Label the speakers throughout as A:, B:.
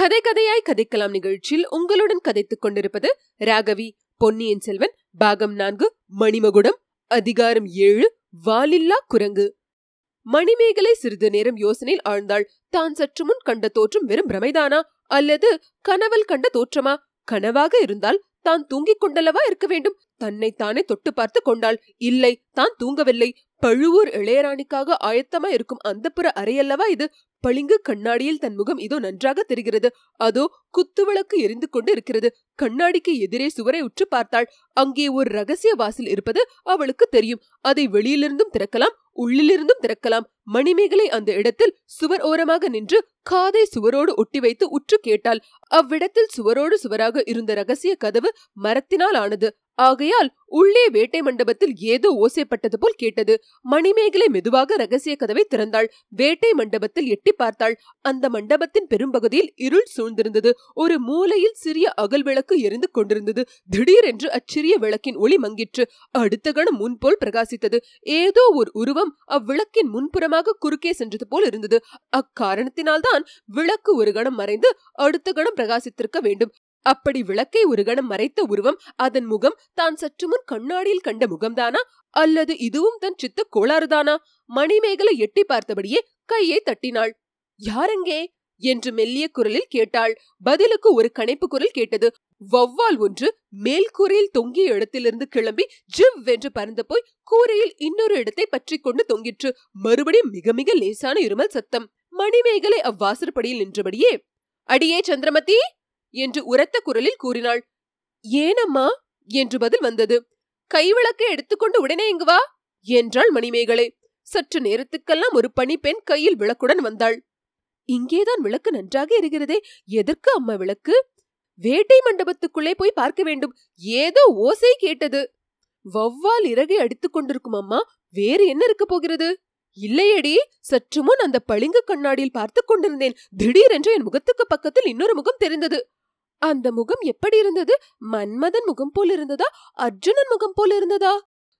A: கதை கதையாய் கதைக்கலாம் நிகழ்ச்சியில் உங்களுடன் கதைத்துக் கொண்டிருப்பது ராகவி பொன்னியின் செல்வன் பாகம் நான்கு மணிமகுடம் அதிகாரம் ஏழு வாலில்லா குரங்கு. மணிமேகலை சிறிது நேரம் யோசனையில் ஆழ்ந்தாள். தான் சற்று முன் கண்ட தோற்றம் வெறும் பிரமைதானா? அல்லது கனவல் கண்ட தோற்றமா? கனவாக இருந்தால் தான் தூங்கிக் கொண்டல்லவா இருக்க வேண்டும்? தன்னைத்தானே தானே தொட்டு பார்த்து கொண்டாள். இல்லை தான் தூங்கவில்லை. பழுவூர் இளையராணிக்காக ஆயத்தமா இருக்கும் அந்தப்புற அறையல்லவா இது? பளிங்கு கண்ணாடியில் தன் முகம் இதோ நன்றாக தெரிகிறது. அதோ குத்துவிளக்கு எரிந்து கொண்டு இருக்கிறது. கண்ணாடிக்கு எதிரே சுவரை உற்று பார்த்தாள். அங்கே ஒரு ரகசிய வாசல் இருப்பது அவளுக்கு தெரியும். அதை வெளியிலிருந்தும் திறக்கலாம் உள்ளிலிருந்தும் திறக்கலாம். மணிமேகலை அந்த இடத்தில் சுவர் ஓரமாக நின்று காதை சுவரோடு ஒட்டி வைத்து உற்று கேட்டாள். அவ்விடத்தில் சுவரோடு சுவராக இருந்த ரகசிய கதவு மரத்தினால் ஆனது. ஆகையால் உள்ளே வேட்டை மண்டபத்தில் ஏதோ ஓசைப்பட்டது போல் கேட்டது. மணிமேகலை மெதுவாக ரகசிய கதவை திறந்தாள். வேட்டை மண்டபத்தில் எட்டி பார்த்தாள். அந்த மண்டபத்தின் பெரும்பகுதியில் இருள் சூழ்ந்திருந்தது. ஒரு மூலையில் சிறிய அகல் விளக்கு எரிந்து கொண்டிருந்தது. திடீரென்று அச்சிறிய விளக்கின் ஒளி மங்கிற்று. அடுத்த கணம் முன்போல் பிரகாசித்தது. ஏதோ ஒரு உருவம் அவ்விளக்கின் முன்புறமாக குறுக்கே சென்றது போல் இருந்தது. அக்காரணத்தினால்தான் விளக்கு ஒரு கணம் மறைந்து அடுத்த கணம் பிரகாசித்திருக்க வேண்டும். அப்படி விளக்கை ஒரு கணம் மறைத்த உருவம் அதன் முகம் தான் சற்று முன் கண்ணாடியில் கண்ட முகம்தானா? அல்லது இதுவும் தன் சித்த கோளாறுதானா? மணிமேகலை எட்டி பார்த்தபடியே கையை தட்டினாள். யாரெங்கே? என்று மெல்லிய குரலில் கேட்டாள். பதிலுக்கு ஒரு கணைப்பு குரல் கேட்டது. வௌவால் ஒன்று மேல் கூரையில் தொங்கிய இடத்திலிருந்து கிளம்பி ஜிவ் வென்று பறந்து போய் கூரையில் இன்னொரு இடத்தை பற்றி கொண்டு தொங்கிற்று. மறுபடியும் மிக மிக லேசான இருமல் சத்தம். மணிமேகலை அவ்வாசற்படியில் நின்றபடியே அடியே சந்திரமதி! என்று உரத்த குரலில் கூறினாள். ஏனம்மா? என்று பதில் வந்தது. கைவிளக்கை எடுத்துக்கொண்டு உடனே இங்கு வா என்றாள் மணிமேகலை. சற்று நேரத்துக்கெல்லாம் ஒரு பணிப்பெண் கையில் விளக்குடன் வந்தாள். இங்கேதான் விளக்கு நன்றாக இருக்கிறதே எதற்கு அம்மா விளக்கு? வேட்டை மண்டபத்துக்குள்ளே போய் பார்க்க வேண்டும். ஏதோ ஓசை கேட்டது. வௌவால் இறகை அடித்துக் கொண்டிருக்கும் அம்மா வேறு என்ன இருக்க போகிறது? இல்லையடி சற்று முன் அந்த பளிங்கு கண்ணாடியில் பார்த்துக் கொண்டிருந்தேன். திடீரென்று என் முகத்துக்கு பக்கத்தில் இன்னொரு முகம் தெரிந்தது. அந்த முகம் எப்படி இருந்தது? மன்மதன் முகம் போல் இருந்ததா? அர்ஜுனன் முகம் போல் இருந்ததா?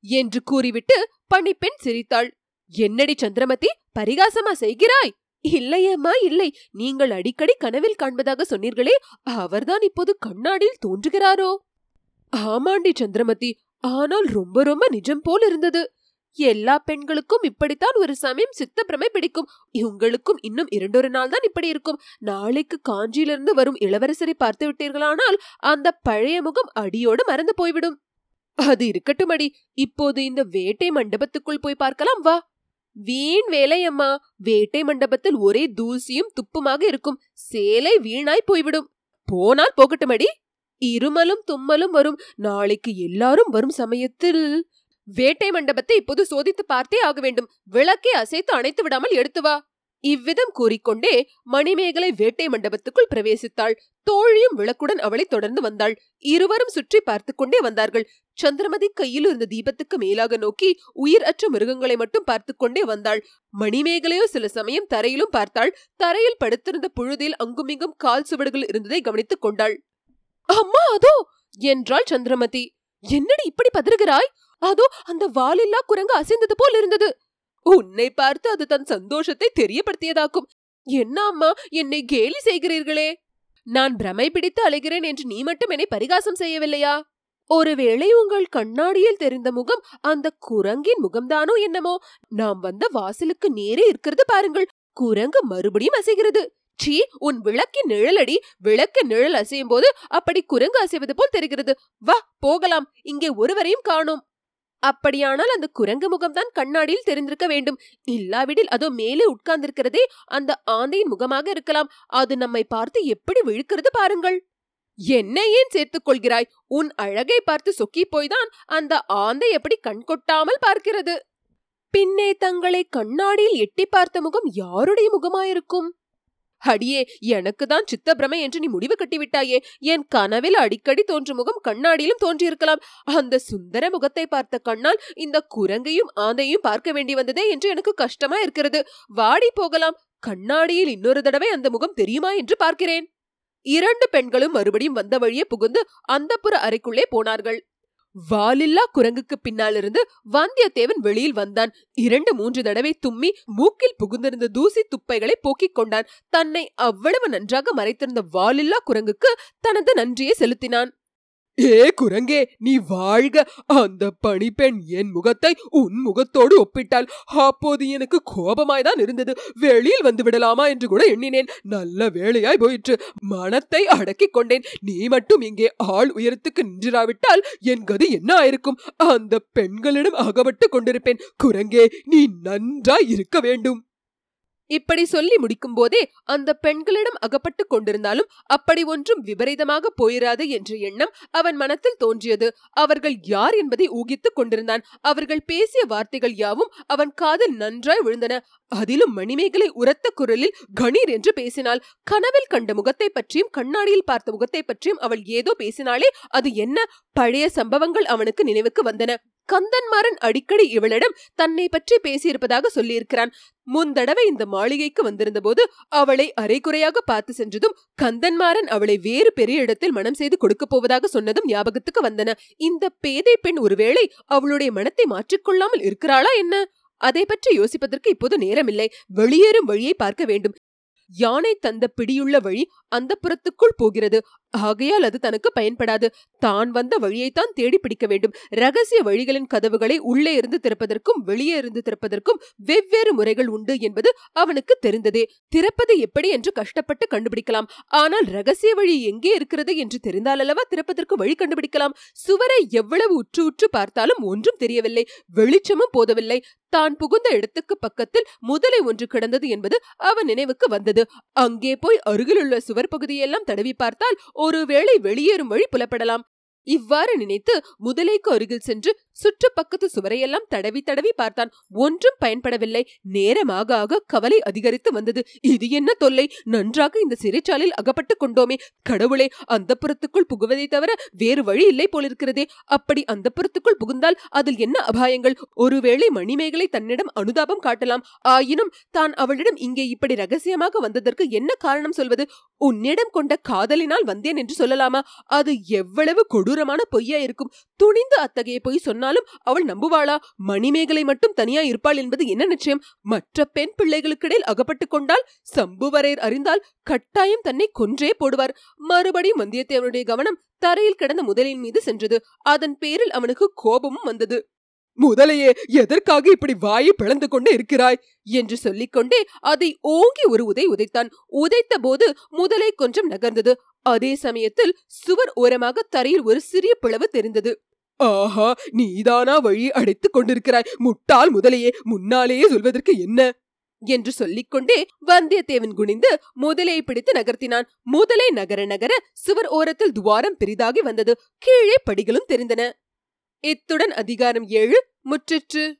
A: என்று கூறிவிட்டு பணிப்பெண் சிரித்தாள். என்னடி சந்திரமதி பரிகாசமா செய்கிறாய்? இல்லையம்மா இல்லை. நீங்கள் அடிக்கடி கனவில் காண்பதாக சொன்னீர்களே அவர்தான் இப்போது கண்ணாடியில் தோன்றுகிறாரோ? ஆமாண்டி சந்திரமதி ஆனால் ரொம்ப ரொம்ப நிஜம் போல் இருந்தது. எல்லா பெண்களுக்கும் இப்படித்தான் ஒரு சமயம் சித்த பிரமை பிடிக்கும். உங்களுக்கும் இன்னும் இரண்டொரு நாள் தான் இப்படி இருக்கும். நாளைக்கு காஞ்சியிலிருந்து வரும் இளவரசரை பார்த்து விட்டீர்களானால் அந்த பழைய முகம் அடியோடு மறந்து போய்விடும். அது இருக்கட்டும் அடி இப்போது இந்த வேட்டை மண்டபத்துக்குள் போய் பார்க்கலாம் வா. வீண் வேலையம்மா வேட்டை மண்டபத்தில் ஒரே தூசியும் துப்புமாக இருக்கும். சேலை வீணாய் போய்விடும். போனால் போகட்டும் அடி இருமலும் தும்மலும் வரும். நாளைக்கு எல்லாரும் வரும் சமயத்தில் வேட்டை மண்டபத்தை இப்போது சோதித்து பார்த்தே ஆக வேண்டும். விளக்கை அசைத்து அணைத்து விடாமல் எடுத்து வா. இவ்விதம் கூறிக்கொண்டே மணிமேகலை வேட்டை மண்டபத்துக்குள் பிரவேசித்தாள். தோழியும் விளக்குடன் அவளை தொடர்ந்து வந்தாள். இருவரும் சுற்றி பார்த்து கொண்டே வந்தார்கள். சந்திரமதி கையில் இருந்த தீபத்துக்கு மேலாக நோக்கி உயிர் அற்ற மிருகங்களை மட்டும் பார்த்து கொண்டே வந்தாள். மணிமேகலையோ சில சமயம் தரையிலும் பார்த்தாள். தரையில் படுத்திருந்த புழுதியில் அங்குமிங்கும் கால் சுவடுகள் இருந்ததை கவனித்துக் கொண்டாள். அம்மா அதோ! என்றாள் சந்திரமதி. என்னடி இப்படி பதறுகிறாய்? அதோ அந்த வாலில்லா குரங்கு அசைந்தது போல் இருந்தது. உன்னை பார்த்து அது தன் சந்தோஷத்தை தெரியப்படுத்தியதாக்கும். என்ன அம்மா என்னை கேலி செய்கிறீர்களே? நான் பிரமை பிடித்து அலைகிறேன் என்று நீ மட்டும் என்னை பரிகாசம் செய்யவில்லையா? ஒருவேளை உங்கள் கண்ணாடியில் தெரிந்த முகம் அந்த குரங்கின் முகம்தானோ என்னமோ? நாம் வந்த வாசலுக்கு நேரே இருக்கிறது பாருங்கள். குரங்கு மறுபடியும் அசைகிறது. சீ உன் விளக்கின் நிழலடி. விளக்கு நிழல் அசையும் போது அப்படி குரங்கு அசைவது போல் தெரிகிறது. வா போகலாம். இங்கே ஒருவரையும் காணோம். அப்படியானால் அந்த குரங்கு முகம்தான் கண்ணாடியில் தெரிந்திருக்க வேண்டும். இல்லாவிடில் அதோ மேலே உட்கார்ந்திருக்கிறதே அந்த ஆந்தையின் முகமாக இருக்கலாம். அது நம்மை பார்த்து எப்படி விழுக்கிறது பாருங்கள். என்ன ஏன் சேர்த்துக் கொள்கிறாய்? உன் அழகை பார்த்து சொக்கி போய்தான் அந்த ஆந்தை எப்படி கண் கொட்டாமல் பார்க்கிறது? பின்னே தங்களை கண்ணாடியில் எட்டி பார்த்த முகம் யாருடைய முகமாயிருக்கும்? அடியே எனக்கு தான் சித்தப்பிரமை என்று நீ முடிவு கட்டிவிட்டாயே. என் கனவில் அடிக்கடி தோன்றும் முகம் கண்ணாடியிலும் தோன்றியிருக்கலாம். அந்த சுந்தர முகத்தை பார்த்த கண்ணால் இந்த குரங்கையும் ஆந்தையும் பார்க்க வேண்டி வந்ததே என்று எனக்கு கஷ்டமா இருக்கிறது. வாடி போகலாம். கண்ணாடியில் இன்னொரு தடவை அந்த முகம் தெரியுமா என்று பார்க்கிறேன். இரண்டு பெண்களும் மறுபடியும் வந்த வழியே புகுந்து அந்தப்புற அறைக்குள்ளே போனார்கள். வாலில்லா குரங்குக்கு பின்னாலிருந்து வந்தியத்தேவன் வெளியில் வந்தான். இரண்டு மூன்று தடவை தும்மி மூக்கில் புகுந்திருந்த தூசி துப்பைகளை போக்கிக் கொண்டான். தன்னை அவ்வளவு நன்றாக மறைத்திருந்த வாலில்லா குரங்குக்கு தனது நன்றியை செலுத்தினான். ஏ குரங்கே நீ வாழ்க. அந்த பணிப்பெண் என் முகத்தை உன் முகத்தோடு ஒப்பிட்டால் அப்போது எனக்கு கோபமாய்தான் இருந்தது. வெளியில் வந்து விடலாமா என்று கூட எண்ணினேன். நல்ல வேலையாய் போயிற்று. மனத்தை அடக்கிக் கொண்டேன். நீ மட்டும் இங்கே ஆள் உயரத்துக்கு நின்றாவிட்டால் என் கதி என்ன ஆயிருக்கும்? அந்த பெண்களிடம் அகப்பட்டு கொண்டிருப்பேன். குரங்கே நீ நன்றாய் இருக்க வேண்டும். இப்படி சொல்லி முடிக்கும் போதே அந்த பெண்களிடம் அகப்பட்டு கொண்டிருந்தாலும் அப்படி ஒன்றும் விபரீதமாக போயிராது என்ற எண்ணம் அவன் மனத்தில் தோன்றியது. அவர்கள் யார் என்பதை ஊகித்துக் கொண்டிருந்தான். அவர்கள் பேசிய வார்த்தைகள் யாவும் அவன் காதில் நன்றாய் விழுந்தன. அதிலும் மணிமேகலை உரத்த குரலில் கணீர் என்று பேசினாள். கனவில் கண்ட முகத்தை பற்றியும் கண்ணாடியில் பார்த்த முகத்தை பற்றியும் அவள் ஏதோ பேசினாலே அது என்ன? பழைய சம்பவங்கள் அவனுக்கு நினைவுக்கு வந்தன. கந்தன்மாறன் அடிக்கடி இவளிடம் தன்னை பற்றி பேசியிருப்பதாக சொல்லியிருக்கிறான். முந்தடவை இந்த மாளிகைக்கு வந்திருந்த போது அவளை அரைகுறையாக பார்த்து சென்றதும் கந்தன்மாறன் அவளை வேறு பெரிய இடத்தில் மனம் செய்து கொடுக்க போவதாக சொன்னதும் ஞாபகத்துக்கு வந்தன. இந்த பேதை பெண் ஒருவேளை அவளுடைய மனத்தை மாற்றிக்கொள்ளாமல் இருக்கிறாளா என்ன? அதை பற்றி யோசிப்பதற்கு இப்போது நேரமில்லை. வெளியேறும் வழியை பார்க்க வேண்டும். யானை தந்த பிடியுள்ள வழி அந்த புறத்துக்குள் போகிறது. ஆகையால் அது தனக்கு பயன்படாது. தான் வந்த வழியைத்தான் தேடி பிடிக்க வேண்டும். ரகசிய வழிகளின் கதவுகளை உள்ளே இருந்து திறப்பதற்கும் வெளியே இருந்து திறப்பதற்கும் வெவ்வேறு முறைகள் உண்டு என்பது அவனுக்கு தெரிந்ததே. திறப்பது எப்படி என்று கஷ்டப்பட்டு கண்டுபிடிக்கலாம். ஆனால் ரகசிய வழி எங்கே இருக்கிறது என்று தெரிந்தால் அல்லவா திறப்பதற்கு வழி கண்டுபிடிக்கலாம்? சுவரை எவ்வளவு உற்று உற்று பார்த்தாலும் ஒன்றும் தெரியவில்லை. வெளிச்சமும் போதவில்லை. தான் புகுந்த இடத்துக்கு பக்கத்தில் முதலை ஒன்று கிடந்தது என்பது அவன் நினைவுக்கு வந்தது. அங்கே போய் அருகிலுள்ள சுவர் பகுதியெல்லாம் தடவி பார்த்தால் ஒருவேளை வெளியேறும் வழி புலப்படலாம். இவ்வாறு நினைத்து முதலைக்கு அருகில் சென்று சுற்று பக்கத்து சுவரையெல்லாம் தடவி தடவி பார்த்தான். ஒன்றும் பயன்படவில்லை. நேரமாக ஆக கவலை அதிகரித்து வந்தது. இது என்ன தொல்லை? நன்றாக இந்த சிறைச்சாலில் அகப்பட்டு கொண்டோமே. கடவுளே அந்த புறத்துக்குள் புகுவதை தவிர வேறு வழி இல்லை போலிருக்கிறதே. அப்படி அந்த புறத்துக்குள் புகுந்தால் அதில் என்ன அபாயங்கள்? ஒருவேளை மணிமேகலை தன்னிடம் அனுதாபம் காட்டலாம். ஆயினும் தான் அவளிடம் இங்கே இப்படி ரகசியமாக வந்ததற்கு என்ன காரணம் சொல்வது? உன்னிடம் கொண்ட காதலினால் வந்தேன் என்று சொல்லலாமா? அது எவ்வளவு கொடூரமான பொய்யா இருக்கும். துணிந்து அத்தகைய பொய் சொன்னாலும் அவள் நம்புவாளா? மணிமேகலை மட்டும் தனியா இருப்பாள் என்பது என்ன நிச்சயம்? மற்ற பெண் பிள்ளைகளுக்கிடையில் அகப்பட்டு கொண்டால் சம்புவரையர் அறிந்தால் கட்டாயம் தன்னை கொன்றே போடுவார். மறுபடியும் வந்தியத்தேவனுடைய கவனம் தரையில் கிடந்த முதலின் மீது சென்றது. அதன் பேரில் அவனுக்கு கோபமும் வந்தது. முதலையே எதற்காக இப்படி வாயை பிளந்து கொண்டு இருக்கிறாய்? என்று சொல்லிக்கொண்டே அதை ஓங்கி ஒரு உதை உதைத்தான். உதைத்த போது முதலை கொஞ்சம் நகர்ந்தது. அதே சமயத்தில் சுவர் ஓரமாக தரையில் ஒரு சிறிய பிளவு தெரிந்தது. ஆஹா நீதானா வழி அடைத்துக் கொண்டிருக்கிறாய். முட்டாள் முதலையே முன்னாலேயே சொல்வதற்கு என்ன? என்று சொல்லிக்கொண்டே வந்தியத்தேவன் குனிந்து முதலையை பிடித்து நகர்த்தினான். முதலை நகர நகர சுவர் ஓரத்தில் துவாரம் பெரிதாகி வந்தது. கீழே படிகளும் தெரிந்தன. இத்துடன் அதிகாரம் ஏழு முற்றிற்று.